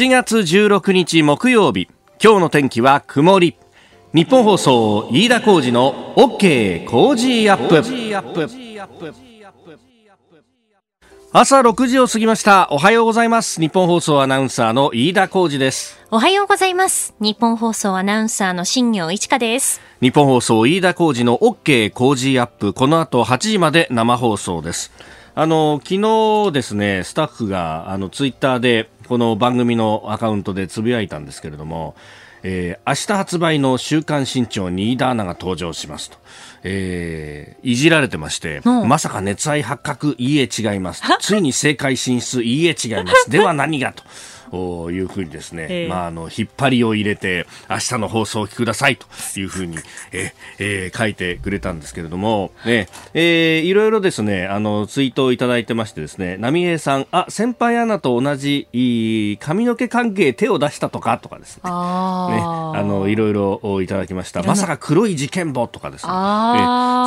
7月16日木曜日。今日の天気は曇り。日本放送飯田浩二の OK 工事アップ。朝6時を過ぎました。おはようございます。日本放送アナウンサーの飯田浩二です。おはようございます。日本放送アナウンサーの新業一華です。日本放送飯田浩二の OK 工事アップ。この後8時まで生放送です。あの昨日ですねスタッフがあのツイッターでこの番組のアカウントでつぶやいたんですけれども、えー、明日発売の週刊新潮に飯田アナが登場しますと、えー、いじられてまして、う。ん、まさか熱愛発覚いいえ違いますついに政界進出いいえ違います。では何がというふうにですね、えー、まあ、あの、引っ張りを入れて、明日の放送を聞くださいというふうに、ええー、書いてくれたんですけれども、ね、えー、いろいろですね、あの、ツイートをいただいてましてですね、波江さん、あ、先輩アナと同じ、い髪の毛関係手を出したとかとかですね、あね、あの、いろいろいただきました。まさか黒い事件簿とかですね、え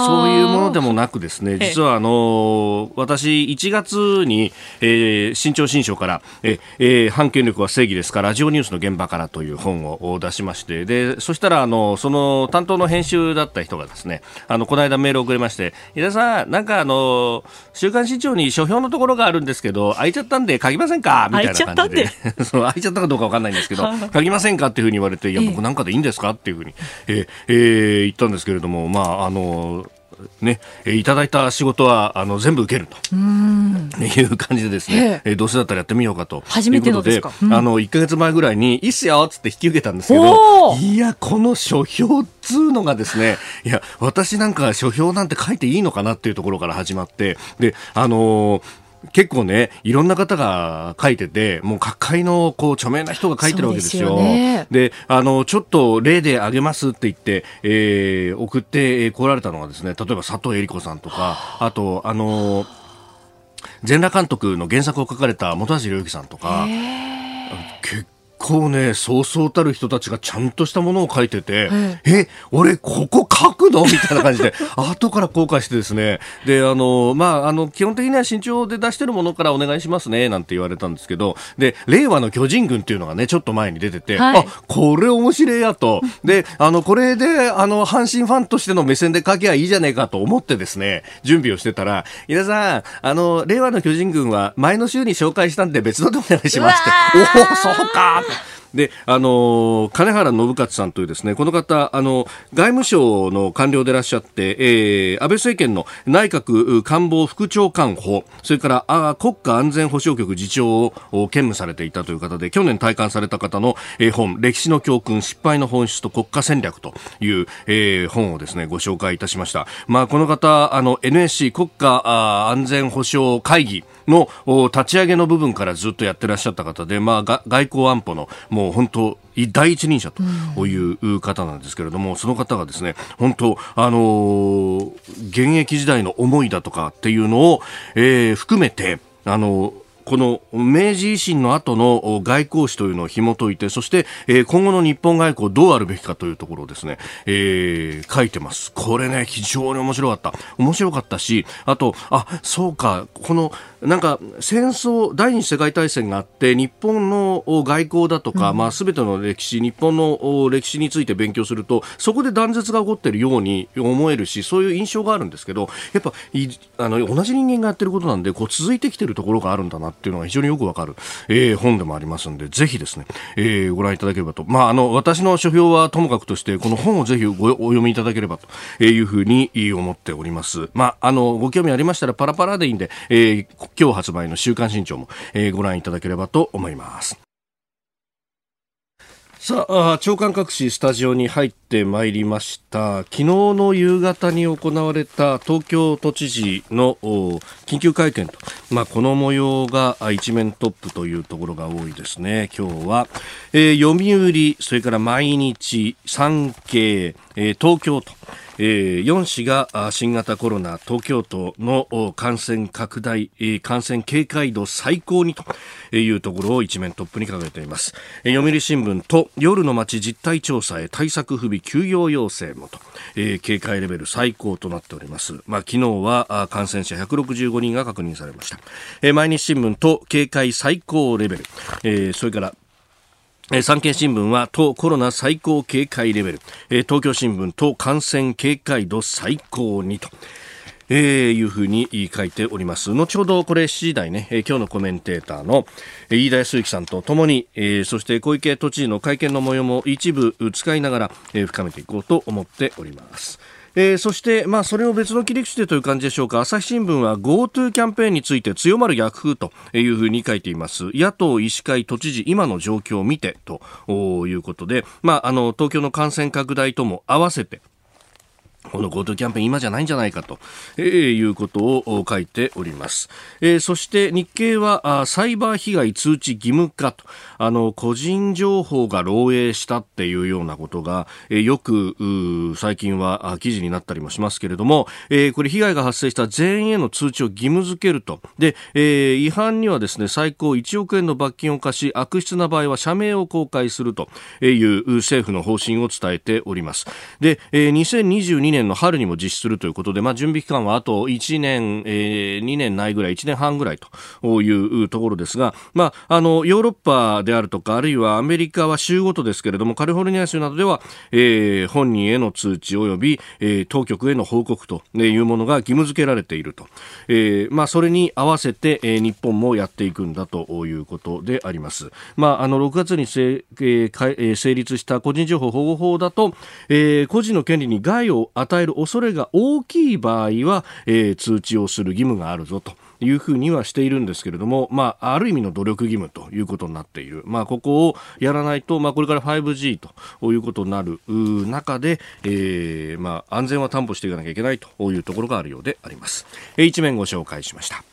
そういうものでもなくですね、実はあの、私、1月に、えー、新潮新書から、えー、反権力は正義ですかラジオニュースの現場からという本を出しましてでそしたらあのその担当の編集だった人がですねあのこの間メールをくれまして井田さんなんかあの週刊新潮に書評のところがあるんですけど空いちゃったんで書きませんか？みたいな感じで。その空いちゃったかどうかわかんないんですけど 書きませんか？っていうふうに言われていや僕なんかでいいんですか？っていうふうに、えーえー、言ったんですけれどもまああのね、いただいた仕事はあの全部受けると。いう感じでですね、え。どうせだったらやってみようかと。初めてのですか、うん、あの1か月前ぐらいにいいっすよっつって引き受けたんですけどいやこの書評っつうのがですねいや私なんか書評なんて書いていいのかなっていうところから始まってであのー結構ね、いろんな方が書いてて、もう各界のこう著名な人が書いてるわけですよ。で、ね、あの、ちょっと例で挙げますって言って、えー、送ってこられたのがですね、例えば佐藤恵理子さんとか、あ。と、あの、全裸監督の原作を書かれた本橋良之さんとか、結構ね、そうそうたる人たちがちゃんとしたものを書いてて、え、俺ここ書くの？みたいな感じで、後から後悔してですね、で、あの、まあ、あの、基本的には身長で出してるものからお願いしますね、なんて言われたんですけど、で、令和の巨人軍っていうのがね、ちょっと前に出てて、はい、あ、これ面白いやと。で、あの、これで、あの、阪神ファンとしての目線で書けばいいじゃねえかと思ってですね、準備をしてたら、皆さん、あの、令和の巨人軍は前の週に紹介したんで別のでお願いしますって。おお、そうかで、あの、金原信勝さんというですね、この方、あの、外務省の官僚でいらっしゃって、えー、安倍政権の内閣官房副長官補、それからあ国家安全保障局次長を兼務されていたという方で、去年退官された方の、えー、本、歴史の教訓、失敗の本質と国家戦略という、えー、本をですね、ご紹介いたしました。まあ、この方、あの、NSC 国家安全保障会議、の立ち上げの部分からずっとやってらっしゃった方で、まあ、外交安保のもう本当第一人者という方なんですけれども、うん、その方がですね本当あのー、現役時代の思いだとかっていうのを、えー、含めてあのーこの明治維新の後の外交史というのを紐解いて、そして、え今後の日本外交どうあるべきかというところをですね、えー、書いてます。これね、非常に面白かった。面白かったし、あと、あ、そうか、この、なんか戦争、第二次世界大戦があって、日本の外交だとか、うん、まあ全ての歴史、日本の歴史について勉強すると、そこで断絶が起こっているように思えるし、そういう印象があるんですけど、やっぱ、あの、同じ人間がやってることなんで、こう続いてきてるところがあるんだなっていうのが非常によくわかる、えー、本でもありますんで、ぜひですね、えー、ご覧いただければと。まあ、あの、私の書評はともかくとして、この本をぜひごお読みいただければというふうに思っております。まあ、あの、ご興味ありましたらパラパラでいいんで、えー、今日発売の週刊新潮も、えー、ご覧いただければと思います。さあ、長官各紙スタジオに入ってまいりました。昨日の夕方に行われた東京都知事の緊急会見と、まあ、この模様が一面トップというところが多いですね。今日は、えー、読売、それから毎日、産経、えー、東京と、えー、4市が新型コロナ東京都の感染拡大、感染警戒度最高にというところを一面トップに掲げています。読売新聞と夜の街実態調査へ対策不備休業要請もと、えー、警戒レベル最高となっております。まあ、昨日は感染者165人が確認されました。えー、毎日新聞と警戒最高レベル、えー、それから産経新聞は都コロナ最高警戒レベル、東京新聞都感染警戒度最高にと。えー、いうふうに書いております。後ほどこれ7時台ね、えー、今日のコメンテーターの、えー、飯田康之さんとともに、えー、そして小池都知事の会見の模様も一部使いながら、えー、深めていこうと思っております。えー、そして、まあ、それを別の切り口でという感じでしょうか。朝日新聞は GoTo キャンペーンについて強まる逆風というふうに書いています。野党、医師会、都知事今の状況を見てということで、まあ、あの東京の感染拡大とも合わせてこの GoTo キャンペーン今じゃないんじゃないかと、えー、いうことを書いております。えー、そして日経はあサイバー被害通知義務化と、あの、個人情報が漏洩したっていうようなことが、えー、よく、最近は記事になったりもしますけれども、えー、これ被害が発生した全員への通知を義務付けると。で、えー、違反にはですね、最高1億円の罰金を課し、悪質な場合は社名を公開するという政府の方針を伝えております。で、えー、2022年の春にも実施するということで、まあ、準備期間はあと1年、えー、2年ないぐらい、1年半ぐらいというところですが、まあ、あの、ヨーロッパであるとか、あるいはアメリカは州ごとですけれども、カリフォルニア州などでは、えー、本人への通知及び、えー、当局への報告というものが義務付けられていると。えー、まあ、それに合わせて、えー、日本もやっていくんだということであります。まあ、あの、6月に成,、えー、成立した個人情報保護法だと、えー、個人の権利に害を与える恐れが大きい場合は、えー、通知をする義務があるぞと。いうふうにはしているんですけれども、まあ、ある意味の努力義務ということになっている。まあ、ここをやらないと、まあ、これから 5G ということになる中で、えー、まあ、安全は担保していかなきゃいけないというところがあるようであります。一面ご紹介しました。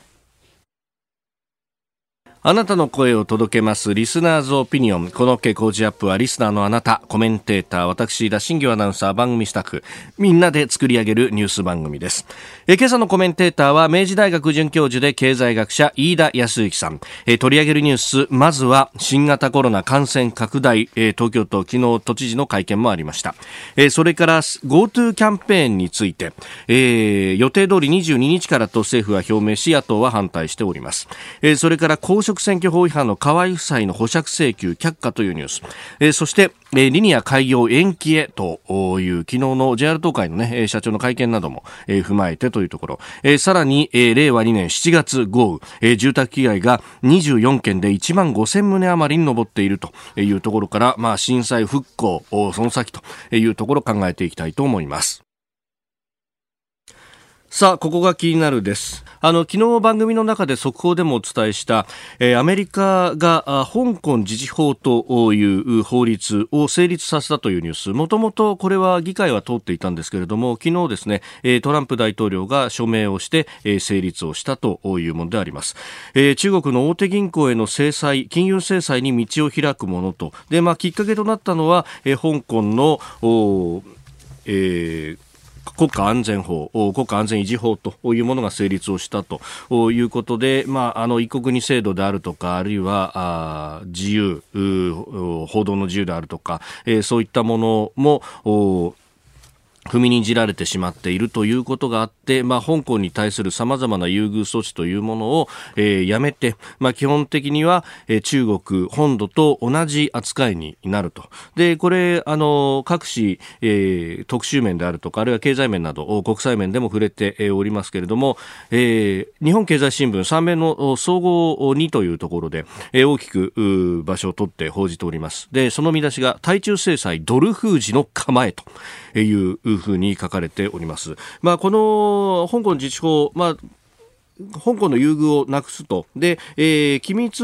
あなたの声を届けます。リスナーズオピニオン。この傾向ジアップはリスナーのあなた、コメンテーター、私、田新業アナウンサー、番組スタッフ、みんなで作り上げるニュース番組です。え今朝のコメンテーターは、明治大学准教授で経済学者、飯田康之さん。え取り上げるニュース、まずは、新型コロナ感染拡大、え東京都昨日都知事の会見もありました。えそれから、GoTo キャンペーンについて、え予定通り22日からと政府は表明し、野党は反対しております。えそれから、公職選挙法違反の河合夫妻の保釈請求却下というニュース、えー、そして、えー、リニア開業延期へという昨日の JR 東海の、ね、社長の会見なども、えー、踏まえてというところ、えー、さらに、えー、令和2年7月豪雨、えー、住宅被害が24件で1万5000棟余りに上っているというところから、まあ、震災復興その先というところを考えていきたいと思います。さあ、ここが気になるです。あの、昨日番組の中で速報でもお伝えした、えー、アメリカが香港自治法という法律を成立させたというニュース。もともとこれは議会は通っていたんですけれども、昨日ですね、トランプ大統領が署名をして、成立をしたというものであります。えー、中国の大手銀行への制裁、金融制裁に道を開くものと。で、まあ、きっかけとなったのは、えー、香港の、えー国家安全法、国家安全維持法というものが成立をしたと。いうことで、まあ、あの、一国二制度であるとか、あるいは、自由、報道の自由であるとか、えー、そういったものも、踏みにじられてしまっているということがあって、まあ、香港に対する様々な優遇措置というものを、えー、やめて、まあ、基本的には、えー、中国本土と同じ扱いになると。で、これ、あの、各種、えー、特集面であるとか、あるいは経済面など、国際面でも触れておりますけれども、えー、日本経済新聞3面の総合2というところで、えー、大きく場所を取って報じております。で、その見出しが、対中制裁ドル封じの構えと。いうふうに書かれております。まあ、この香港自治法、まあ香港の優遇をなくすと。で、えー、機密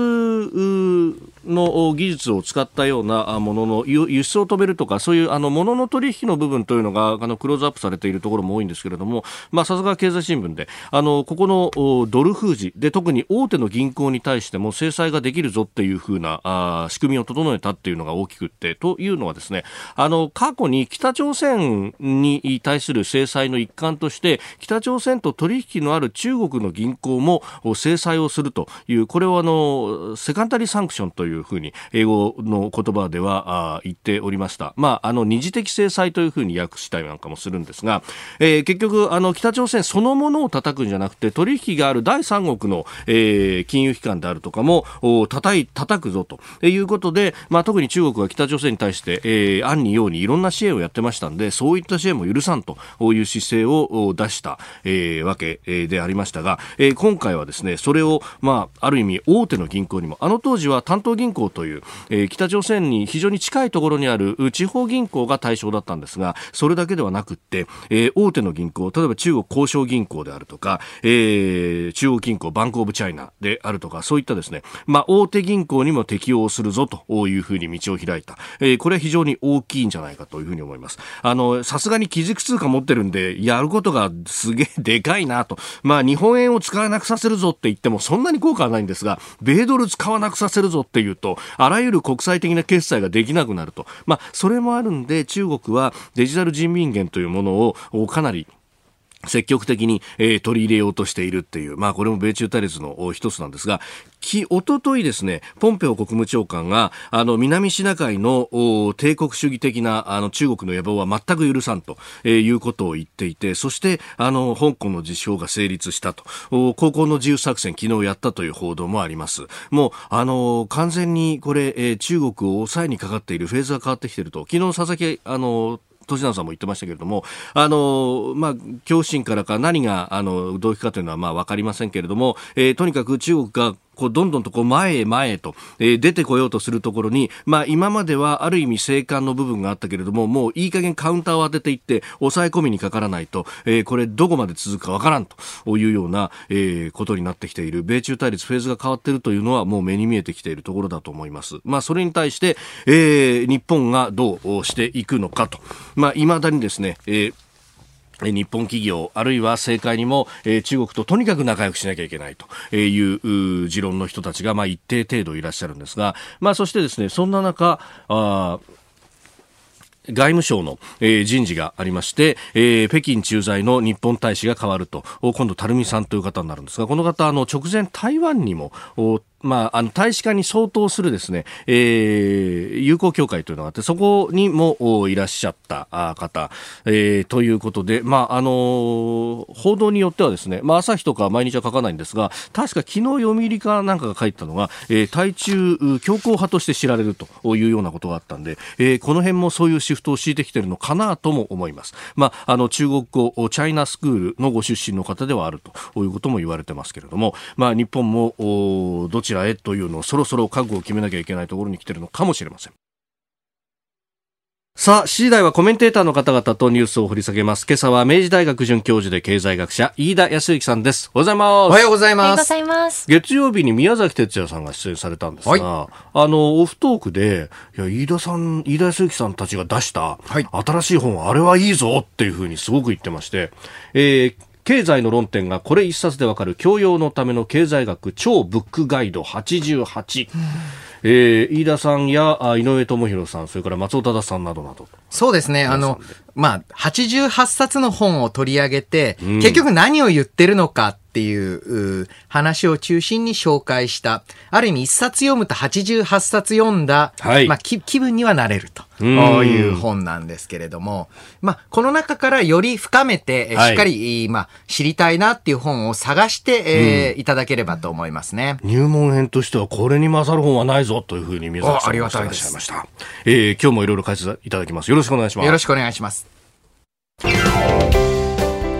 の技術を使ったようなものの輸出を止めるとか、そういうあの物の取引の部分というのがあのクローズアップされているところも多いんですけれども、まあ、さすが経済新聞で、あの、ここのドル封じで、特に大手の銀行に対しても制裁ができるぞっていうふうなあ仕組みを整えたっていうのが大きくって、というのはですね、あの、過去に北朝鮮に対する制裁の一環として、北朝鮮と取引のある中国の銀銀行も制裁をするという、これをあの、セカンダリーサンクションというふうに英語の言葉では言っておりました。まあ、あの、二次的制裁というふうに訳したりなんかもするんですが、えー、結局、あの、北朝鮮そのものを叩くんじゃなくて、取引がある第三国の、えー、金融機関であるとかも、叩い、叩くぞということで、まあ、特に中国は北朝鮮に対して、えー、暗にようにいろんな支援をやってましたんで、そういった支援も許さんという姿勢を出した、えー、わけでありましたが、えー、今回はですね、それを、まあ、ある意味大手の銀行にも、あの当時は担当銀行という、えー、北朝鮮に非常に近いところにある地方銀行が対象だったんですが、それだけではなくって、えー、大手の銀行、例えば中国交渉銀行であるとか、えー、中央銀行、バンクオブチャイナであるとか、そういったですね、まあ、大手銀行にも適用するぞというふうに道を開いた。えー、これは非常に大きいんじゃないかというふうに思います。あの、さすがに基軸通貨持ってるんで、やることがすげえでかいなと。まあ、日本円をを使わなくさせるぞって言っても、そんなに効果はないんですが、米ドル使わなくさせるぞっていうと、あらゆる国際的な決済ができなくなると。まあ、それもあるんで、中国はデジタル人民元というものをかなり積極的に、えー、取り入れようとしているっていう、まあこれも米中対立の一つなんですが、き、おとといですね、ポンペオ国務長官が、あの、南シナ海の帝国主義的な、あの、中国の野望は全く許さんと、えー、いうことを言っていて、そして、あの、香港の実証が成立したと、高校の自由作戦昨日やったという報道もあります。もう、あの、完全にこれ、えー、中国を抑えにかかっている。フェーズが変わってきていると、昨日佐々木、あの、年直さんも言ってましたけれども、あの、まあ、恐怖心からか何が、あの、動機かというのは、まあ、わかりませんけれども、えー、とにかく中国がこうどんどんとこう前へ前へと、えー、出てこようとするところに、まあ、今まではある意味静観の部分があったけれどももういい加減カウンターを当てていって抑え込みにかからないと、えー、これどこまで続くかわからんというような、えー、ことになってきている米中対立フェーズが変わっているというのはもう目に見えてきているところだと思います。まあ、それに対して、えー、日本がどうしていくのかと、まあ、未だにですね、えー日本企業あるいは政界にも、え、中国ととにかく仲良くしなきゃいけないという持論の人たちが、まあ、一定程度いらっしゃるんですが、まあ、そしてですねそんな中あ外務省の、え、人事がありまして、えー、北京駐在の日本大使が変わると、今度、垂水さんという方になるんですが、この方、あの、直前台湾にも、まあ、あの大使館に相当するですね、えー、友好協会というのがあって、そこにもいらっしゃった方、えー、ということで、まあ、あのー、報道によってはですね、まあ、朝日とか毎日は書かないんですが、確か昨日読売かなんかが書いたのが、えー、対中強硬派として知られるというようなことがあったんで、えー、この辺もそういうシフトを敷いてきてるのかなとも思います。まあ、あの、中国語、チャイナスクールのご出身の方ではあるということも言われてますけれども、まあ、日本も、どちらへというのをそろそろ覚悟を決めなきゃいけないところに来てるのかもしれません。さあ、7時台はコメンテーターの方々とニュースを掘り下げます。今朝は明治大学准教授で経済学者、飯田康之さんです。おはようございます。おはようございます。おはようございます。月曜日に宮崎哲也さんが出演されたんですが、はい、あの、オフトークで、いや、飯田さん、飯田康之さんたちが出した、はい、新しい本、あれはいいぞっていうふうにすごく言ってまして、えー、経済の論点がこれ一冊でわかる教養のための経済学超ブックガイド88。うんえー、飯田さんや井上智弘さん、それから松尾忠さんなどなど。そうですね。あの、まあ、88冊の本を取り上げて、うん、結局何を言ってるのかっていう話を中心に紹介した、ある意味一冊読むと88冊読んだ、はい、まあ気分にはなれるという本なんですけれども、まあこの中からより深めて、しっかり、まあ知りたいなっていう本を探して、えー、いただければと思いますね。入門編としてはこれに勝る本はないぞというふうに宮崎さんがおっしゃいました。えー、今日もいろいろ解説いただきます。よろしくお願いします。よろしくお願いします。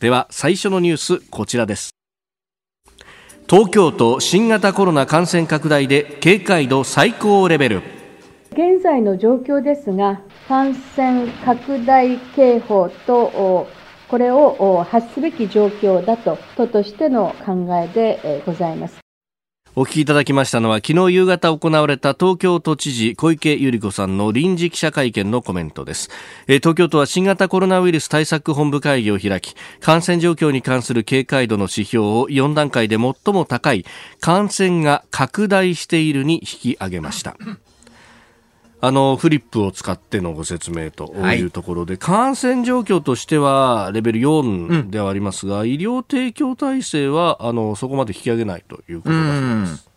では最初のニュースこちらです東京都新型コロナ感染拡大で警戒度最高レベル現在の状況ですが感染拡大警報とこれを発すべき状況だと都としての考えでございます。お聞きいただきましたのは昨日夕方行われた東京都知事小池百合子さんの臨時記者会見のコメントです、東京都は新型コロナウイルス対策本部会議を開き感染状況に関する警戒度の指標を4段階で最も高い感染が拡大しているに引き上げました。あのフリップを使ってのご説明というところで、はい、感染状況としてはレベル4ではありますが、うん、医療提供体制はあのそこまで引き上げないということだそうです。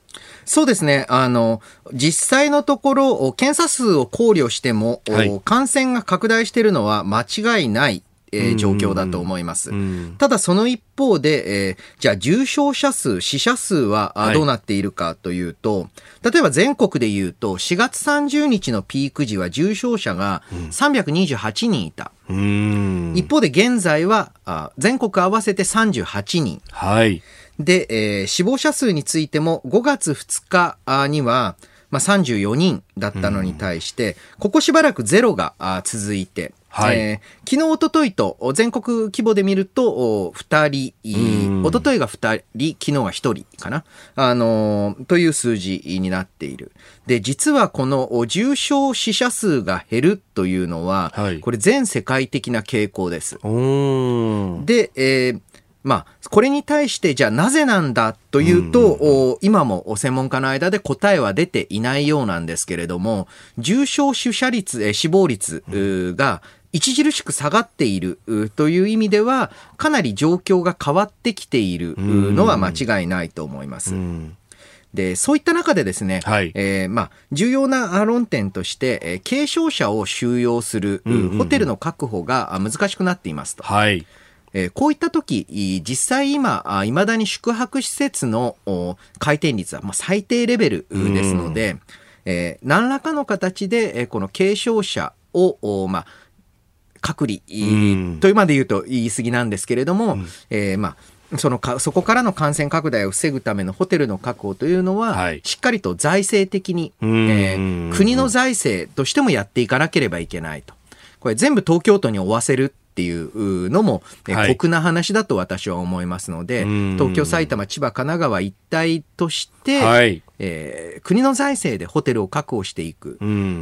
そうですね。あの、実際のところ、検査数を考慮しても、はい、感染が拡大しているのは間違いないえー、状況だと思います。ただその一方で、えー、じゃあ重症者数、死者数は、はい、どうなっているかというと、例えば全国で言うと、4月30日のピーク時は重症者が328人いた。うん、一方で現在はあ、全国合わせて38人。はい。で、えー、死亡者数についても5月2日には、まあ、34人だったのに対して、ここしばらくゼロが続いて、はい、えー、昨日、おとといと全国規模で見ると2人、おとといが2人、昨日は1人かな、あのー、という数字になっている。で、実はこの重症死者数が減るというのは、はい、これ全世界的な傾向です。で、えーまあ、これに対して、じゃあなぜなんだというと、うん、今も専門家の間で答えは出ていないようなんですけれども、重症死者率、え死亡率が著しく下がっているという意味では、かなり状況が変わってきているのは間違いないと思います。で、そういった中でですね、はい、えー、まあ、重要な論点として、えー、軽症者を収容する、ホテルの確保が難しくなっていますと。はい。えー、こういった時、実際今、いまだに宿泊施設の回転率は、まあ、最低レベルですので、えー、何らかの形で、えー、この軽症者を、まあ、隔離というまで言うと言い過ぎなんですけれども、うん、えー、まあ、そのかそこからの感染拡大を防ぐためのホテルの確保というのは、はい、しっかりと財政的に、えー、国の財政としてもやっていかなければいけないと。これ全部東京都に負わせるっていうのも、はい、酷な話だと私は思いますので、東京、埼玉、千葉、神奈川一体として、はい、えー、国の財政でホテルを確保していく、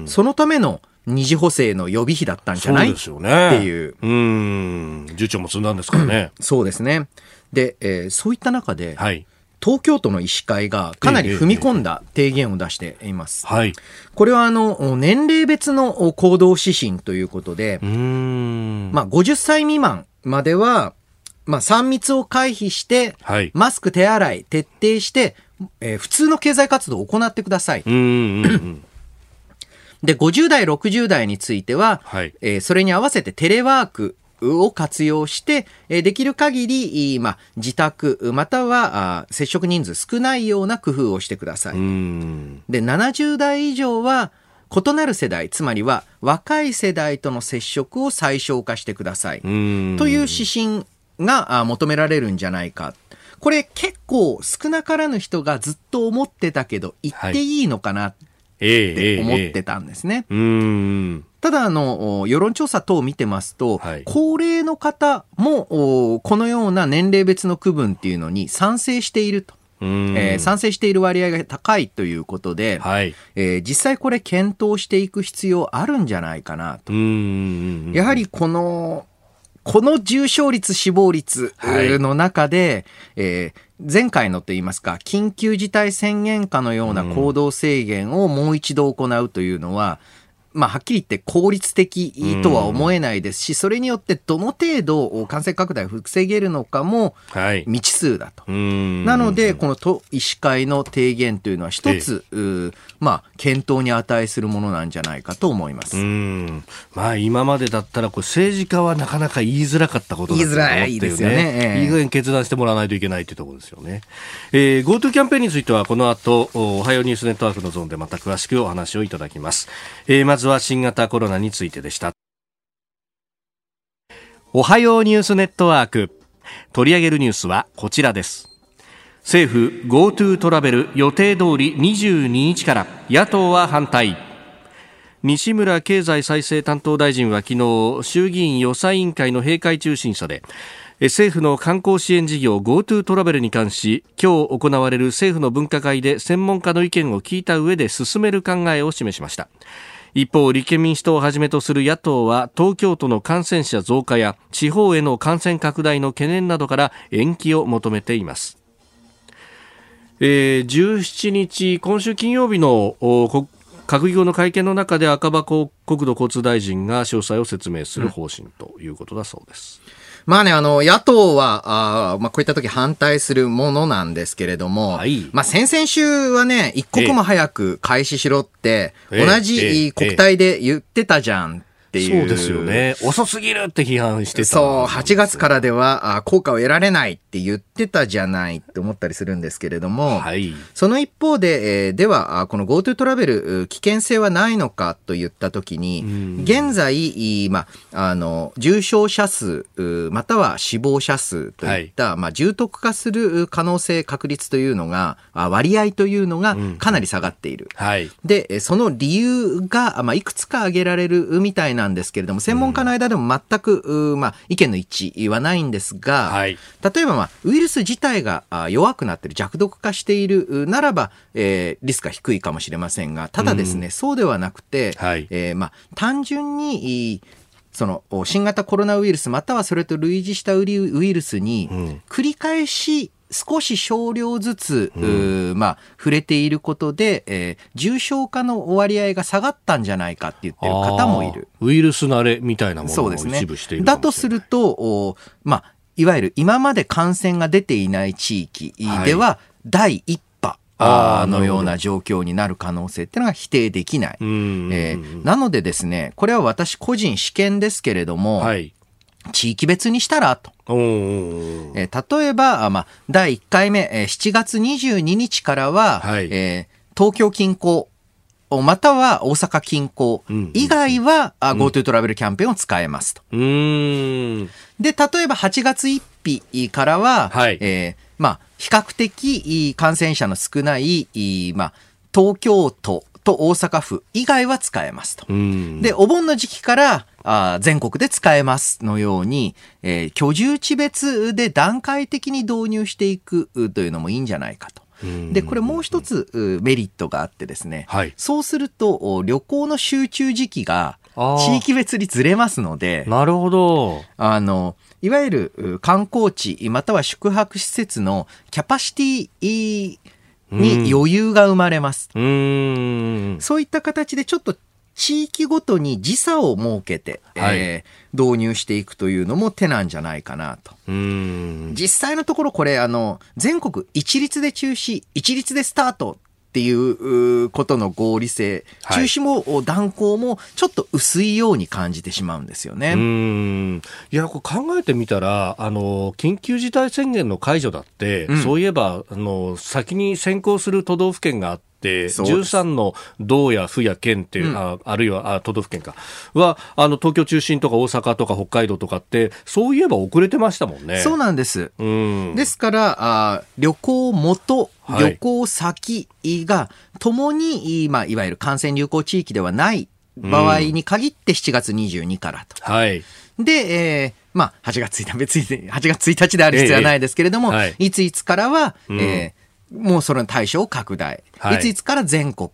そのための二次補正の予備費だったんじゃない？ですよね。っていう。うん。重長も積んだんですからね。そうですね。で、えー、そういった中で、はい、東京都の医師会がかなり踏み込んだ提言を出しています。はい。これはあの、年齢別の行動指針ということで、まあ50歳未満までは、まあ3密を回避して、はい、マスク手洗い徹底して、えー、普通の経済活動を行ってください。うんうんうんで、50代、60代については、はい、えー、それに合わせてテレワークを活用して、えできる限り、まあ、自宅、または接触人数少ないような工夫をしてください。で、70代以上は、異なる世代、つまりは若い世代との接触を最小化してください。という指針が求められるんじゃないか。これ結構少なからぬ人がずっと思ってたけど、言っていいのかな、はいって思ってたんですね。ただ、あの、世論調査等を見てますと、はい、高齢の方も、このような年齢別の区分っていうのに賛成していると。えー、賛成している割合が高いということで、はい、えー、実際これ検討していく必要あるんじゃないかなと。やはりこの、この重症率、死亡率の中で、はい、えー前回のといいますか、緊急事態宣言下のような行動制限をもう一度行うというのは、まあ、はっきり言って効率的とは思えないですし、それによってどの程度感染拡大を防げるのかも未知数だと。はい、なので、この都医師会の提言というのは一つ、まあ、検討に値するものなんじゃないかと思います。まあ、今までだったらこれ政治家はなかなか言いづらかったことだと思って、ね、言いづらいですよね。いい加減決断してもらわないといけないというところですよね。えー、GoTo キャンペーンについてはこの後、おはようニュースネットワークのゾーンでまた詳しくお話をいただきます。えー、まずは新型コロナについてでした。おはようニュースネットワーク。取り上げるニュースはこちらです。政府 GoTo トラベル予定通り22日から野党は反対。西村経済再生担当大臣は昨日衆議院予算委員会の閉会中審査で政府の観光支援事業 GoTo トラベルに関し今日行われる政府の分科会で専門家の意見を聞いた上で進める考えを示しました。一方立憲民主党をはじめとする野党は東京都の感染者増加や地方への感染拡大の懸念などから延期を求めていますえー、17日、今週金曜日の閣議後の会見の中で赤羽国土交通大臣が詳細を説明する方針ということだそうです。うんまあね、あの、野党は、あまあ、こういった時反対するものなんですけれども、はい、まあ、先々週はね、一刻も早く開始しろって、同じ国体で言ってたじゃんっていう。そうですよね。遅すぎるって批判してた。そう、8月からではあ効果を得られないって言ってたじゃないって思ったりするんですけれども、はい、その一方で、えー、では、この GoTo トラベル、危険性はないのかと言ったときに、現在、まあ、あの、重症者数、または死亡者数といった、はい、まあ、重篤化する可能性、確率というのが、割合というのがかなり下がっている。うんはい、で、その理由が、まあ、いくつか挙げられるみたいななんですけれども、専門家の間でも全く、まあ、意見の一致はないんですが、はい、例えば、まあ、ウイルス自体が弱くなっている、弱毒化しているならば、えー、リスクが低いかもしれませんが、ただですね、うん、そうではなくて、はい、えー、まあ、単純に、その新型コロナウイルスまたはそれと類似したウイルスに繰り返し少し少量ずつ、うん、まあ、触れていることで、えー、重症化の割合が下がったんじゃないかって言ってる方もいる。ウイルス慣れみたいなものを一部している、ね、だとすると、おまあ、いわゆる今まで感染が出ていない地域では、第一波のような状況になる可能性っていうのが否定できない。えー、なのでですね、これは私個人試験ですけれども、はい地域別にしたらと。えー、例えば、まあ、第1回目、えー、7月22日からは、はい、えー、東京近郊、または大阪近郊以外は、うん、GoTo トラベルキャンペーンを使えますと。で、例えば8月1日からは、はい、えー、まあ、比較的感染者の少ない、まあ、東京都と大阪府以外は使えますと。で、お盆の時期からあ全国で使えますのように、えー、居住地別で段階的に導入していくというのもいいんじゃないかと。で、これもう一つメリットがあってですね、はい、そうすると旅行の集中時期が地域別にずれますので、なるほど。あの、いわゆる観光地または宿泊施設のキャパシティに余裕が生まれます。うんそういった形でちょっと地域ごとに時差を設けて、はい、えー、導入していくというのも手なんじゃないかなと。実際のところこれあの全国一律で中止一律でスタートっていうことの合理性、中止も断行もちょっと薄いように感じてしまうんですよね。うん。いや、こ考えてみたら、あの、緊急事態宣言の解除だって、うん、そういえば、あの、先に先行する都道府県があって、13の道や府や県って、うん、ああるいはあ都道府県か。はあの東京中心とか大阪とか北海道とかってそういえば遅れてましたもんね。そうなんです。うん、ですからあ旅行元旅行先がともに、まあ、いわゆる感染流行地域ではない場合に限って7月22からと。はい、で、えーまあ、8月1日、別に8月1日である必要はないですけれども、ええ。はい、いついつからは、うん、えーもうそれの対象を拡大、はい、いついつから全国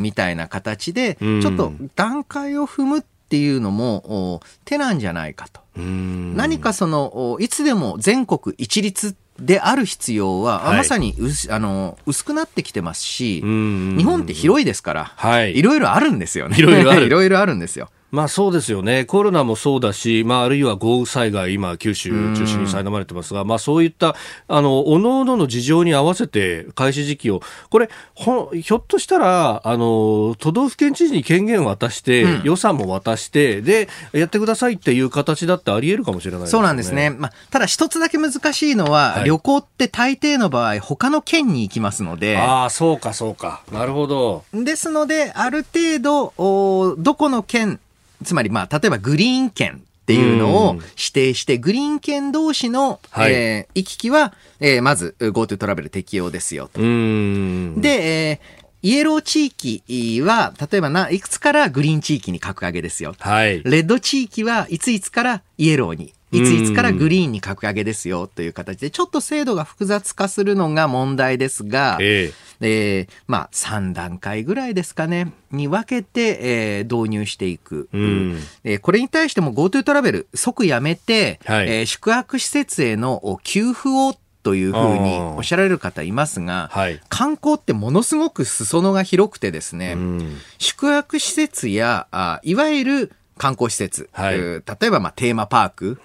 みたいな形で、ちょっと段階を踏むっていうのも手なんじゃないかと。何かその、いつでも全国一律である必要は、はい、まさに薄あの薄くなってきてますし、日本って広いですから、はい、いろいろあるんですよね。いろいろある。いろいろあるんですよ。まあそうですよね、コロナもそうだし、まあ、あるいは豪雨災害、今、九州中心に苛まれてますが、まあ、そういったあの各々の事情に合わせて開始時期を、これ、ほひょっとしたらあの、都道府県知事に権限を渡して、うん、予算も渡して、で、やってくださいっていう形だってありえるかもしれない、ね、そうなんですね、まあ、ただ一つだけ難しいのは、はい、旅行って大抵の場合、他の県に行きますので、ああ、そうか、そうか、なるほど。ですので、ある程度、おどこの県、つまり、まあ、例えばグリーン券っていうのを指定して、グリーン券同士の、はい、えー、行き来は、えー、まず GoTo トラベル適用ですよと。で、えーイエロー地域は、例えばな、いくつからグリーン地域に格上げですよ。はい。レッド地域はいついつからイエローに、いついつからグリーンに格上げですよという形で、ちょっと制度が複雑化するのが問題ですが、ええ。ーまあ、3段階ぐらいですかね、に分けて、えー導入していく。うん。えーこれに対しても GoTo トラベル即やめて、はい。えー宿泊施設へのお給付をというふうにおっしゃられる方いますが、はい。観光ってものすごく裾野が広くてですね、うん。宿泊施設や、あいわゆる観光施設、はい。えー例えばまあテーマパーク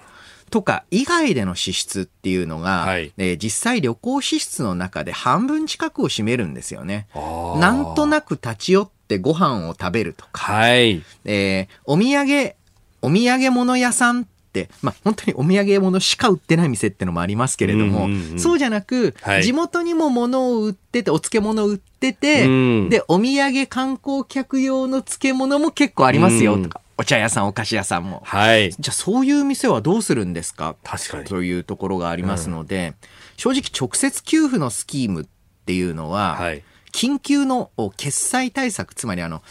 とか以外での支出っていうのが、はい。えー実際旅行支出の中で半分近くを占めるんですよね。なんとなく立ち寄ってご飯を食べるとか、はい。えーお土産、お土産物屋さんって、まあ、本当にお土産物しか売ってない店ってのもありますけれども、うんうんうんそうじゃなく、はい。地元にも物を売ってて、お漬物売ってて、うん。で、お土産観光客用の漬物も結構ありますようんとか、お茶屋さん、お菓子屋さんも。はい。じゃあそういう店はどうするんですか？確かに。というところがありますので、正直直接給付のスキームっていうのは、はい。緊急のお決済対策、つまりあの、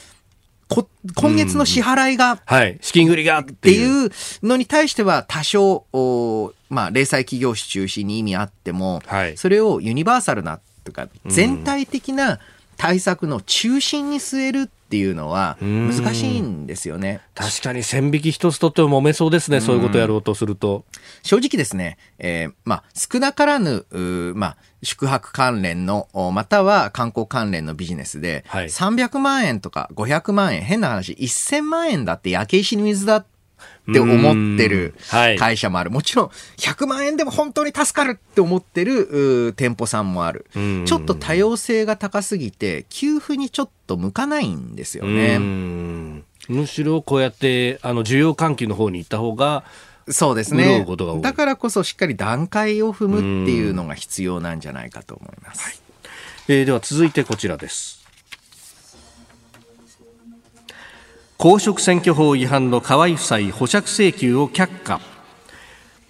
こ今月の支払いがっはい。資金繰りがってていう。いうのに対しては多少、おまあ、零細企業主中心に意味あっても、はいそれをユニバーサルなとか、全体的な対策の中心に据えるっていうのはうん難しいんですよね。確かに線引き一つとっても揉めそうですね。そういうことやろうとすると。正直ですね、えーまあ、少なからぬ、まあ、宿泊関連の、おまたは観光関連のビジネスで、はい300万円とか500万円、変な話、1000万円だって焼け石に水だって思ってるうんはい会社もある。もちろん、100万円でも本当に助かるって思ってる店舗さんもあるうん。ちょっと多様性が高すぎて、給付にちょっと向かないんですようね。んむしろこうやって、あの、需要喚起の方に行った方が、そうです潤ねだからこそしっかり段階を踏むっていうのが必要なんじゃないかと思います。えーでは続いてこちらです。公職選挙法違反の河井夫妻保釈請求を却下。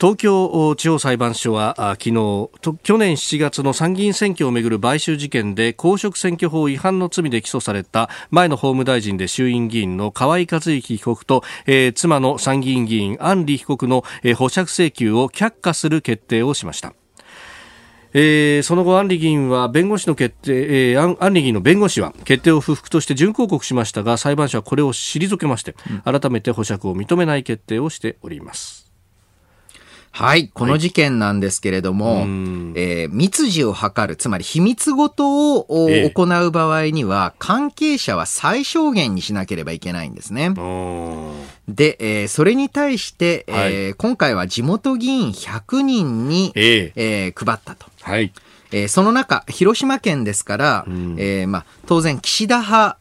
東京地方裁判所は昨日去年7月の参議院選挙をめぐる買収事件で公職選挙法違反の罪で起訴された前の法務大臣で衆院議員の河井克行被告と、えー妻の参議院議員安里被告の、え保釈請求を却下する決定をしました。えーその後、安里議員は弁護士の決定、えー、安安里議員の弁護士は決定を不服として準抗告しましたが、裁判所はこれを退けまして、改めて保釈を認めない決定をしております。はい。この事件なんですけれども、んえー密事を図る、つまり秘密ごとを行う場合には、関係者は最小限にしなければいけないんですね。で、えーそれに対して、えーは今回は地元議員100人に、えええー配ったと。はい。えーその中、広島県ですから、んえーまあ、当然、岸田派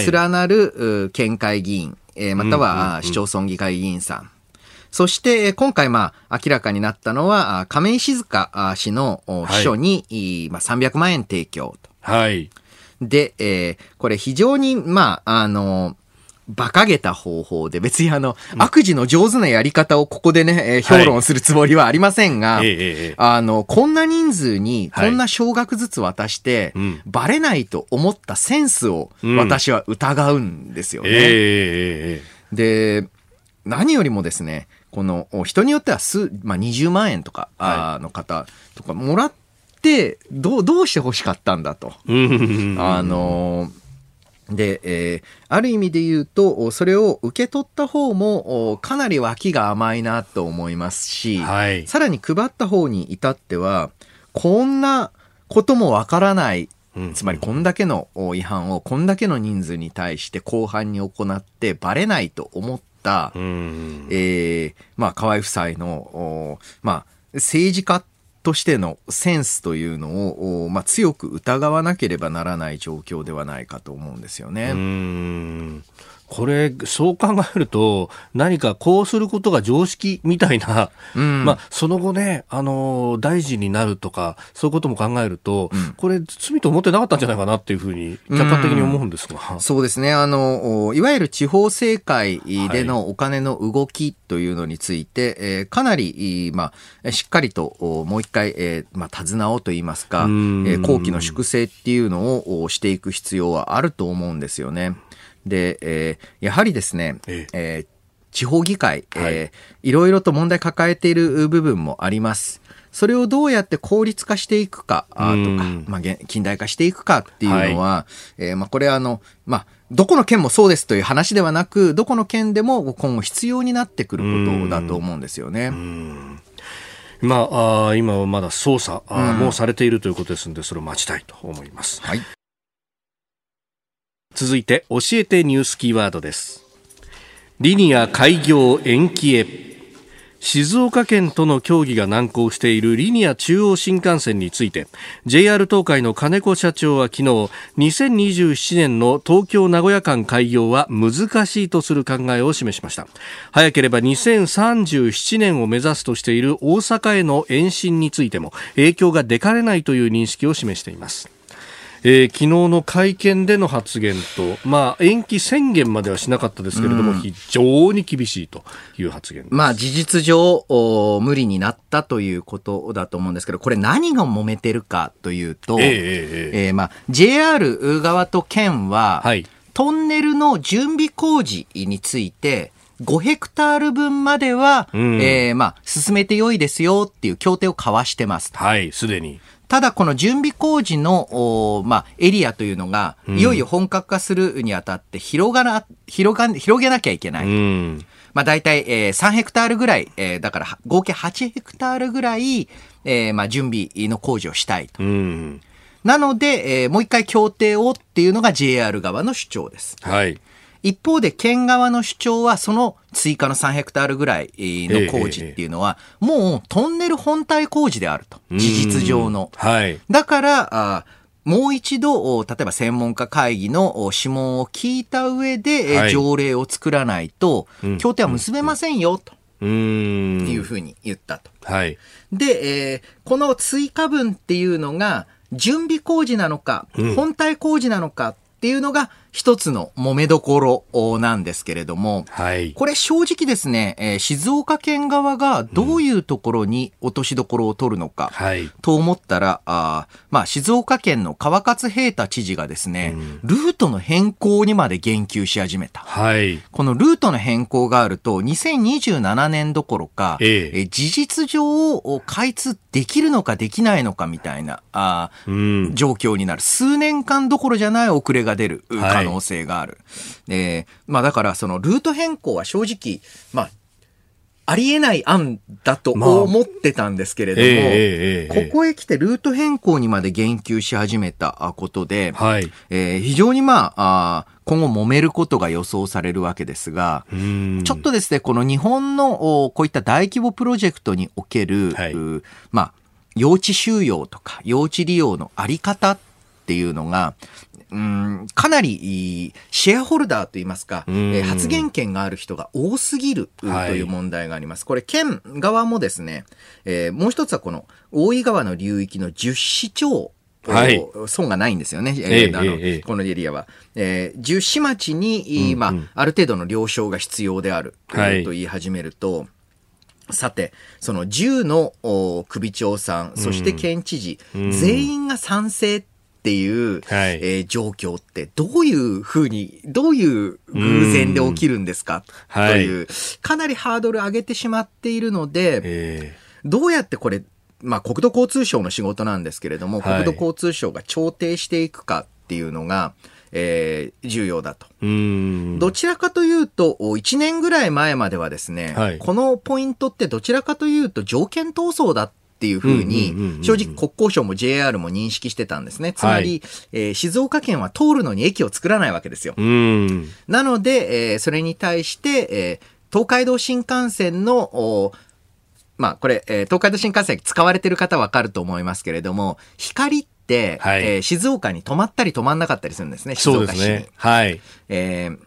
に連なる、うー県会議員、えーまたは、市町村議会議員さん。そして、えー今回、まあ、明らかになったのは、亀井静香氏の秘書に、いーまあ、300万円提供と。はい。で、えーこれ非常に、まあ、あの、馬鹿げた方法で、別にあの、悪事の上手なやり方をここでね、えー評論するつもりはありませんが、ええええあの、こんな人数に、はいこんな少額ずつ渡して、うん。バレないと思ったセンスをうん私は疑うんですよね。ええええで、何よりもですね、この、お人によっては数、まあ、20万円とか、あーの方とかもらって、どう、どうして欲しかったんだと。あのーで、えーある意味で言うと、おそれを受け取った方も、おかなり脇が甘いなと思いますし、はい。さらに配った方に至っては、こんなこともわからない、うんつまりこんだけのお違反をこんだけの人数に対して後半に行ってバレないと思った、うんえーまあ、河合夫妻の、おまあ、政治家としてのセンスというのを、まあ、強く疑わなければならない状況ではないかと思うんですよね。うんこれ、そう考えると、何かこうすることが常識みたいな、うんまあ、その後ね、あの、大臣になるとか、そういうことも考えると、うんこれ、罪と思ってなかったんじゃないかなっていうふうに、客観的に思うんですが。そうですね。あの、おいわゆる地方政界でのお金の動きというのについて、えーかなり、いまあ、しっかりと、おもう一回、えー、まあ、手綱をと言いますか、えんー、後期の粛清っていうのをおしていく必要はあると思うんですよね。で、えー、やはりですね、ええー地方議会、はいえーいろいろと問題抱えている部分もあります。それをどうやって効率化していくかとかうん、まあ、現近代化していくかっていうのは、えーまあ、これはあの、まあ、どこの県もそうですという話ではなく、どこの県でも今後必要になってくることだと思うんですよね。まあ、今はまだ捜査もうされているということですので、それを待ちたいと思います。はい。続いて、教えてニュースキーワードです。リニア開業延期へ。静岡県との協議が難航しているリニア中央新幹線について JR 東海の金子社長は昨日2027年の東京名古屋間開業は難しいとする考えを示しました早ければ2037年を目指すとしている大阪への延伸についても影響が出かねないという認識を示していますえー昨日の会見での発言と、まあ、延期宣言まではしなかったですけれども、非常に厳しいという発言。まあ事実上お無理になったということだと思うんですけど、これ何が揉めてるかというと、えええええええーまあ JR 側と県は、はいトンネルの準備工事について、5ヘクタール分までは、うんえーまあ、進めてよいですよっていう協定を交わしてます。はい、すでに。ただ、この準備工事の、おまあ、エリアというのが、いよいよ本格化するにあたって広がら、広が、広げなきゃいけない。うん。まあ、大体、えー3ヘクタールぐらい、えーだから、合計8ヘクタールぐらい、えーまあ、準備の工事をしたいと。うん。なので、えーもう一回協定をっていうのが JR 側の主張です。はい。一方で、県側の主張は、その追加の3ヘクタールぐらいの工事っていうのは、もうトンネル本体工事であると。事実上の。はい。だから、あもう一度、お例えば専門家会議のお諮問を聞いた上で、えーはい条例を作らないとうん、協定は結べませんよ、とうん。いうふうに言ったと。はい。で、えーこの追加分っていうのが、準備工事なのか、うん本体工事なのかっていうのが一つの揉めどころなんですけれども、はい。これ正直ですね、えー静岡県側がどういうところに落としどころを取るのか、はい。と思ったら、あーまあ、静岡県の川勝平太知事がですね、うんルートの変更にまで言及し始めた。はい。このルートの変更があると、2027年どころか、えええ事実上、お開通できるのかできないのかみたいな、あーうん。状況になる。数年間どころじゃない遅れが出るはい可能性がある。えーまあだからそのルート変更は正直、まあ、ありえない案だとまあ思ってたんですけれども、ここへ来てルート変更にまで言及し始めたあことで、はい。えー非常にまああー今後揉めることが予想されるわけですが、うん。ちょっとですね、この日本のおこういった大規模プロジェクトにおける、はいうまあ、用地収容とか用地利用のあり方っていうのが、うん、かなりいいシェアホルダーといいますか、え発言権がある人が多すぎるとはい。いう問題があります。これ、県側もですね、えーもう一つはこの大井川の流域の10市町はい。損がないんですよね。ええあのええこのエリアは。えー、十市町に、まあうんうん、ある程度の了承が必要である、はい。と言い始めると、さて、その10のお首長さん、そして県知事、うん。全員が賛成っていう、はい。えー状況ってどういうふうに、どういう偶然で起きるんですか、うん。という、かなりハードル上げてしまっているので、えどうやってこれ、まあ、国土交通省の仕事なんですけれども、はい。国土交通省が調停していくかっていうのが、えー重要だと。どちらかというと、1年ぐらい前まではですね、はい。このポイントってどちらかというと条件闘争だっていうふうに、正直国交省も JR も認識してたんですね。つまり、えー静岡県は通るのに駅を作らないわけですよ。うん。なので、えーそれに対して、えー東海道新幹線の、おまあ、これ、えー東海道新幹線使われてる方はわかると思いますけれども、光って、はいえー静岡に止まったり止まんなかったりするんですね、静そう岡市に。ですね。はい。えー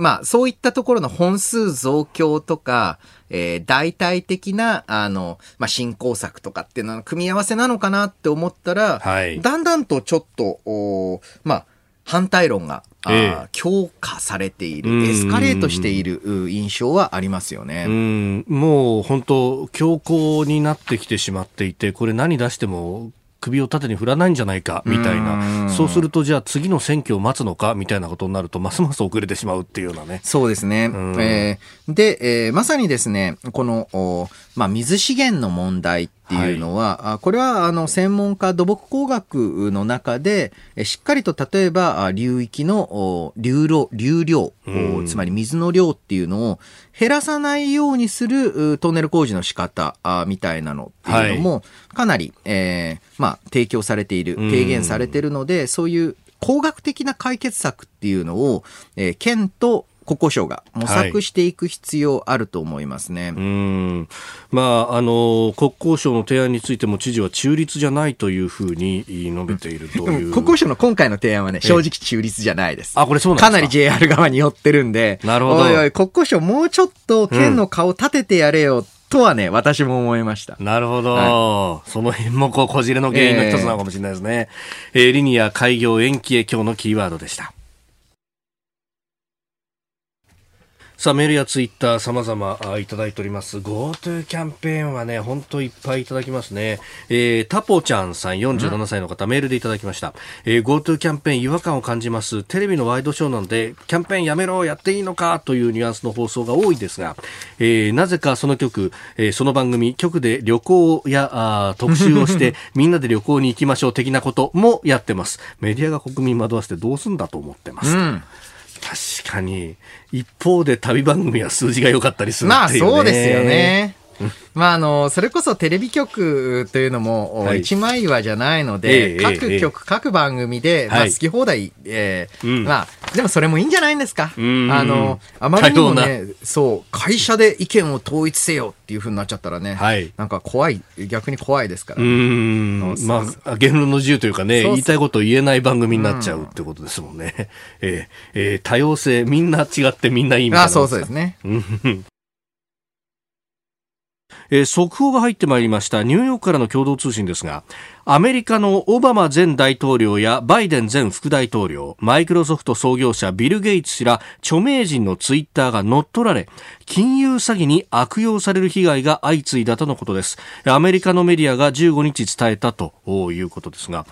まあ、そういったところの本数増強とか、えー大体的な、あの、まあ、振興策とかっていうのの組み合わせなのかなって思ったら、はい。だんだんとちょっと、おーまあ、反対論が、ええ。強化されていうん。る、エスカレートしているう印象はありますようね。ん、もう本当、強硬になってきてしまっていて、これ何出しても首を縦に振らないんじゃないか、みたいな。うんそうすると、じゃあ次の選挙を待つのか、みたいなことになると、ますます遅れてしまうっていうようなね。そうですね。んえーで、えーまさにですね、この、おまあ、水資源の問題っていうのは、あこれは、あの、専門家土木工学の中で、えしっかりと例えば、あ流域のお流量、流量、おうん。つまり水の量っていうのを減らさないようにするうトンネル工事の仕方あみたいなのっていうのも、かなり、えーまあ、提供されている、うん。提言されているので、そういう工学的な解決策っていうのを、えー県と国交省が模索していく必要あると思いますね。うん。まあ、あの、国交省の提案についても知事は中立じゃないというふうに述べていると国交省の今回の提案はね、ええ正直中立じゃないです。あ、これそうなんですか？かなり JR 側に寄ってるんで、なるほどおいおい、国交省もうちょっと県の顔立ててやれよ、とはね、私も思いました。なるほど。その辺もこう、こじれの原因の一つなのかもしれないですね。えーリニア開業延期へ今日のキーワードでした。さあ、メールやツイッター様々あいただいております。GoTo キャンペーンはね、ほんといっぱいいただきますね。えー、タポちゃんさん47歳の方、メールでいただきました。えー、GoTo キャンペーン違和感を感じます。テレビのワイドショーなので、キャンペーンやめろ、やっていいのかというニュアンスの放送が多いですが、えー、なぜかその曲、えー、その番組、局で旅行やあー特集をして、みんなで旅行に行きましょう的なこともやってます。メディアが国民惑わせてどうすんだと思ってます。うん。確かに、一方で旅番組は数字が良かったりするまあっていうね。そうですよ。ね。まああの、それこそテレビ局というのも、はい一枚岩じゃないのえで、え各局、各番組で、まあはい好き放題、えーうんまあ、でもそれもいいんじゃないんですか。あんの、あまりにも多ね、そう、会社で意見を統一せよっていうふうになっちゃったらね、はいなんか怖い、逆に怖いですから。うーん。まあ、言論の自由というかね、言いたいことを言えない番組になっちゃうってことですもんね。えーえー多様性、みんな違ってみんないいみたいな。あそうそうですね。えー速報が入ってまいりましたニューヨークからの共同通信ですがアメリカのオバマ前大統領やバイデン前副大統領マイクロソフト創業者ビル・ゲイツ氏ら著名人のツイッターが乗っ取られ金融詐欺に悪用される被害が相次いだとのことです。アメリカのメディアが15日伝えたということですが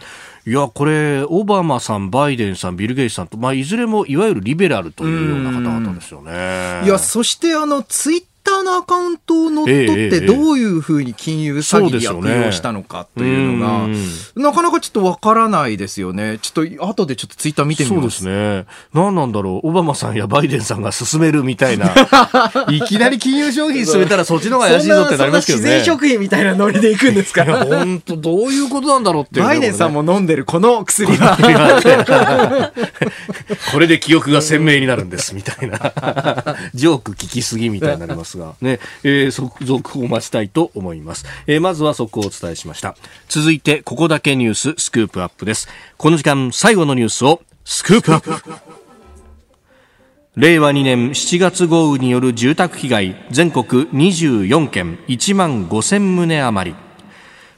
いやこれオバマさんバイデンさんビル・ゲイツさんと、まあ、いずれもいわゆるリベラルというような方々ですよね。いや、そしてあの、ツイッターのアカウントを乗っ取って、どういうふうに金融詐欺に悪用したのかというのが、うんなかなかちょっとわからないですよね。ちょっと、後でちょっとツイッター見てみそうま。ですすね。何なんだろう。オバマさんやバイデンさんが進めるみたいな。いきなり金融商品進めたらそっちの方が怪しいぞってなりますけどね。そんな自然食品みたいなノリで行くんですか？いや、本当どういうことなんだろうっていう。バイデンさんもも飲んでるこの薬は。これで記憶が鮮明になるんです、みたいな。ジョーク聞きすぎみたいになりますが、ね、えー、続報を待ちたいと思います。えー、まずは速報をお伝えしました。続いて、ここだけニューススクープアップです。この時間、最後のニュースをスクープアップ。令和2年7月豪雨による住宅被害全国24件1万5000棟余り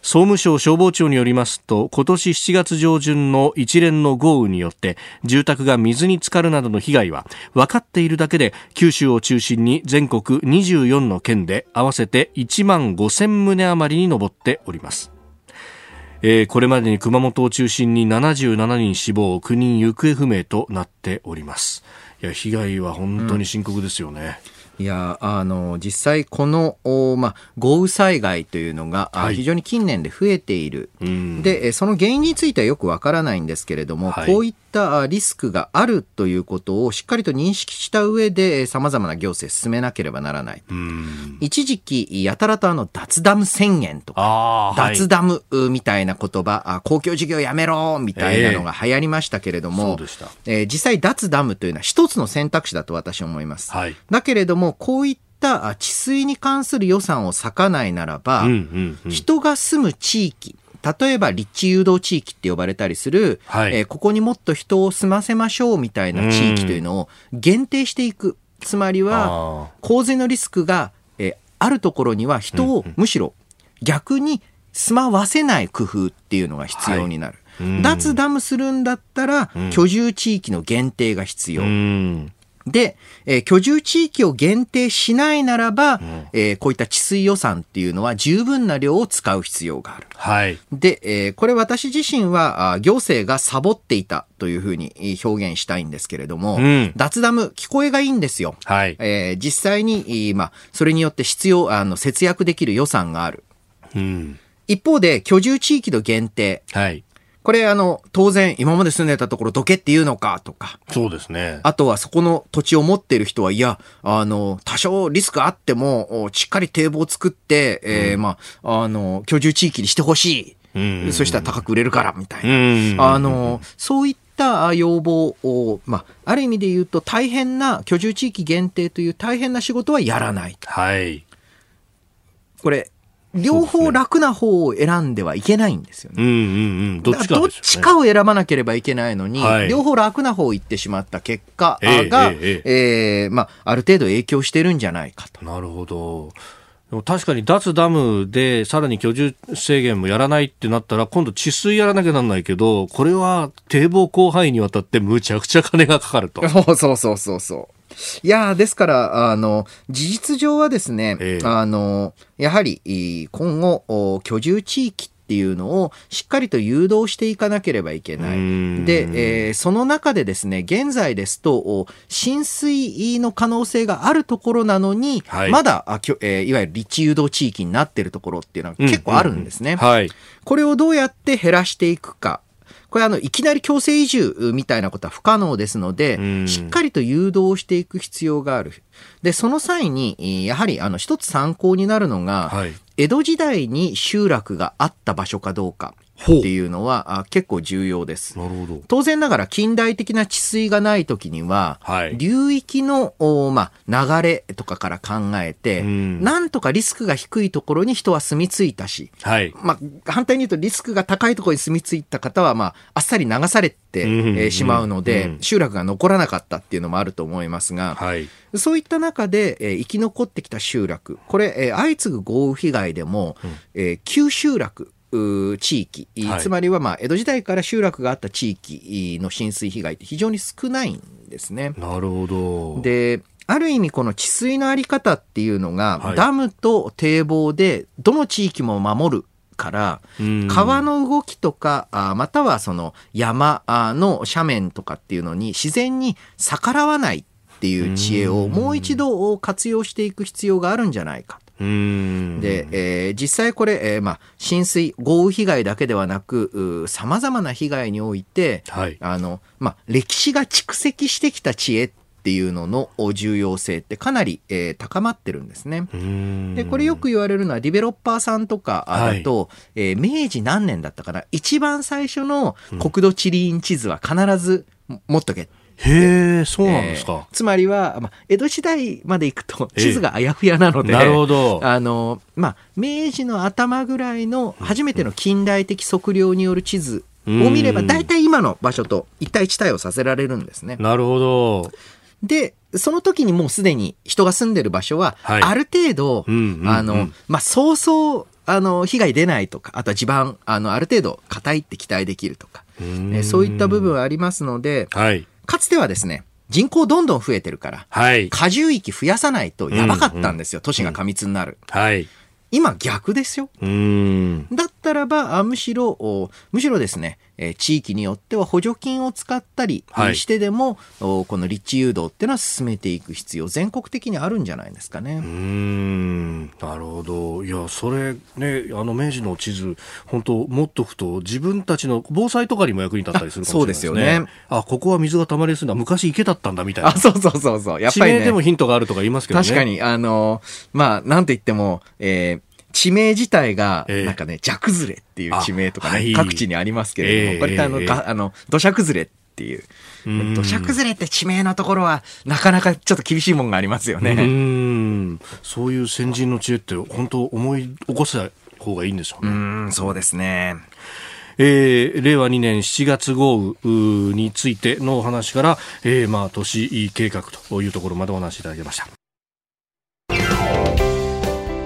総務省消防庁によりますと今年7月上旬の一連の豪雨によって住宅が水に浸かるなどの被害は分かっているだけで九州を中心に全国24の県で合わせて1万5000棟余りに上っております。えーこれまでに熊本を中心に77人死亡9人行方不明となっております。いや被害は本当に深刻ですよね、いや、あの、実際この、おまあ、豪雨災害というのが、あはい。非常に近年で増えている。うん。で、えその原因についてはよくわからないんですけれども、はい。こういったあリスクがあるということをしっかりと認識した上で、さまざまな行政進めなければならない。うん。一時期、やたらとあの、脱ダム宣言とか、脱ダムみたいな言葉、あ公共事業やめろみたいなのが流行りましたけれども、そうでした。えー実際脱ダムというのは一つの選択肢だと私は思います。はい。だけれども、こういったあ治水に関する予算を割かないならば、うんうんうん。人が住む地域、例えば立地誘導地域って呼ばれたりする、はいえーここにもっと人を住ませましょうみたいな地域というのを限定していく。つまりは、あ洪水のリスクが、えーあるところには人をむしろ逆に住まわせない工夫っていうのが必要になる。うん脱ダムするんだったら、うん居住地域の限定が必要。うん。で、えー居住地域を限定しないならば、んえーこういった治水予算っていうのは十分な量を使う必要がある。はい。で、えーこれ私自身は、あ行政がサボっていたというふうにえー表現したいんですけれども、うん脱ダム聞こえがいいんですよ。はい。えー実際に、えーまあ、それによって必要、あの、節約できる予算がある。うん。一方で、居住地域の限定。はい。これ、あの、当然、今まで住んでたところどけって言うのかとか、そうですね。あとはそこの土地を持っている人は、いや、あの、多少リスクあっても、おしっかり堤防を作って、えーまあ、あの、居住地域にしてほしい。うんそしたら高く売れるから、みたいな。うん。あの、そういったあ要望を、まあ、ある意味で言うと大変な居住地域限定という大変な仕事はやらない。はい。これ、両方楽な方を選んではいけないんですよね。うんうんうん。どっちかを選ばなければいけないのに、はい両方楽な方を行ってしまった結果ええが、ええーまあ、ある程度影響してるんじゃないかと。なるほど。確かに脱ダムでさらに居住制限もやらないってなったら今度治水やらなきゃなんないけどこれは堤防広範囲にわたってむちゃくちゃ金がかかると。そ うそうそうそうそう。いやーですから、あの、事実上はですね、ええあの、やはり、い今後、お居住地域っていうのをしっかりと誘導していかなければいけなうーんい。で、えーその中でですね、現在ですと、お浸水の可能性があるところなのに、はいまだ、あきょえーいわゆる立地誘導地域になっているところっていうのは結構あるんですね。はい。これをどうやって減らしていくか。これあの、いきなり強制移住みたいなことは不可能ですのでうん、しっかりと誘導していく必要がある。で、その際に、えーやはりあの、一つ参考になるのが、はい。江戸時代に集落があった場所かどうかっていうのはあ結構重要です。なるほど。当然ながら近代的な治水がない時には、はい流域の、おまあ、流れとかから考えて、うんなんとかリスクが低いところに人は住み着いたし、はい。まあ、反対に言うとリスクが高いところに住み着いた方は、まあ、あっさり流されて、しまうので、うん集落が残らなかったっていうのもあると思いますが、はい。そういった中で、えー生き残ってきた集落、これ、えー相次ぐ豪雨被害でも、えー旧集落、地域、はいつまりは、まあ、江戸時代から集落があった地域の浸水被害って非常に少ないんですね。なるほど。で、ある意味この治水のあり方っていうのが、はいダムと堤防でどの地域も守るから、うん川の動きとか、あまたはその山あの斜面とかっていうのに自然に逆らわないっていう知恵をもう一度活用していく必要があるんじゃないか。うーん。で、えー実際これ、えーまあ、浸水、豪雨被害だけではなく、さまざまな被害において、はい。あの、まあ、歴史が蓄積してきた知恵っていうのの重要性ってかなり、えー高まってるんですね。で、これよく言われるのはディベロッパーさんとかだと、えー明治何年だったかな一番最初の国土地理院地図は必ず持っとけ。へえ、そうなんですか。えーつまりは、まあ、江戸時代まで行くとええ地図があやふやなので、なるほど。あの、まあ、明治の頭ぐらいの初めての近代的測量による地図を見れば、うん大体今の場所と一対一対応させられるんですね。なるほど。で、その時にもうすでに人が住んでる場所は、はいある程度、うんうんうんあの、まあ、そうそう、あの、被害出ないとか、あとは地盤、あの、ある程度硬いって期待できるとか、えそういった部分はありますので、はい。かつてはですね、人口どんどん増えてるから、はい。過重域増やさないとやばかったんですよ、都市が過密になる。はい。今逆ですよ。だったらば、あむしろ、おむしろですね、えー地域によっては補助金を使ったりはいしてでも、おこの立地誘導っていうのは進めていく必要、全国的にあるんじゃないですかね。うーんなるほど。いや、それね、あの明治の地図、本当持っとくと、自分たちの防災とかにも役に立ったりするかもしれないですね。あそうですよね。あ、ここは水が溜まりやすいんだ。昔池だったんだ、みたいなあ、。そうそうそうそう。やっぱり地名でもね、ヒントがあるとか言いますけどね。確か。に、あの、まあ、なんと言っても、えー地名自体が、ええなんかね、蛇崩れっていう地名とかね、各地にありますけれども、ええこれってあの、あの、土砂崩れっていう。うん土砂崩れって地名のところは、なかなかちょっと厳しいもんがありますよね。う。そういう先人の知恵って、本当思い起こした方がいいんですよね。うーん、そうですね。えー令和2年7月豪雨についてのお話から、えーまあ、都市計画というところまでお話しいただきました。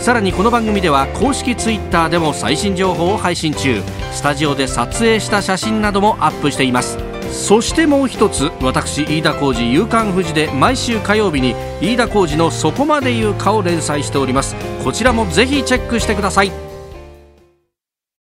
さらにこの番組では公式 Twitter でも最新情報を配信中。スタジオで撮影した写真などもアップしています。そしてもう一つ私飯田浩司夕刊富士で毎週火曜日に飯田浩司のそこまで言うかを連載しております。こちらもぜひチェックしてください。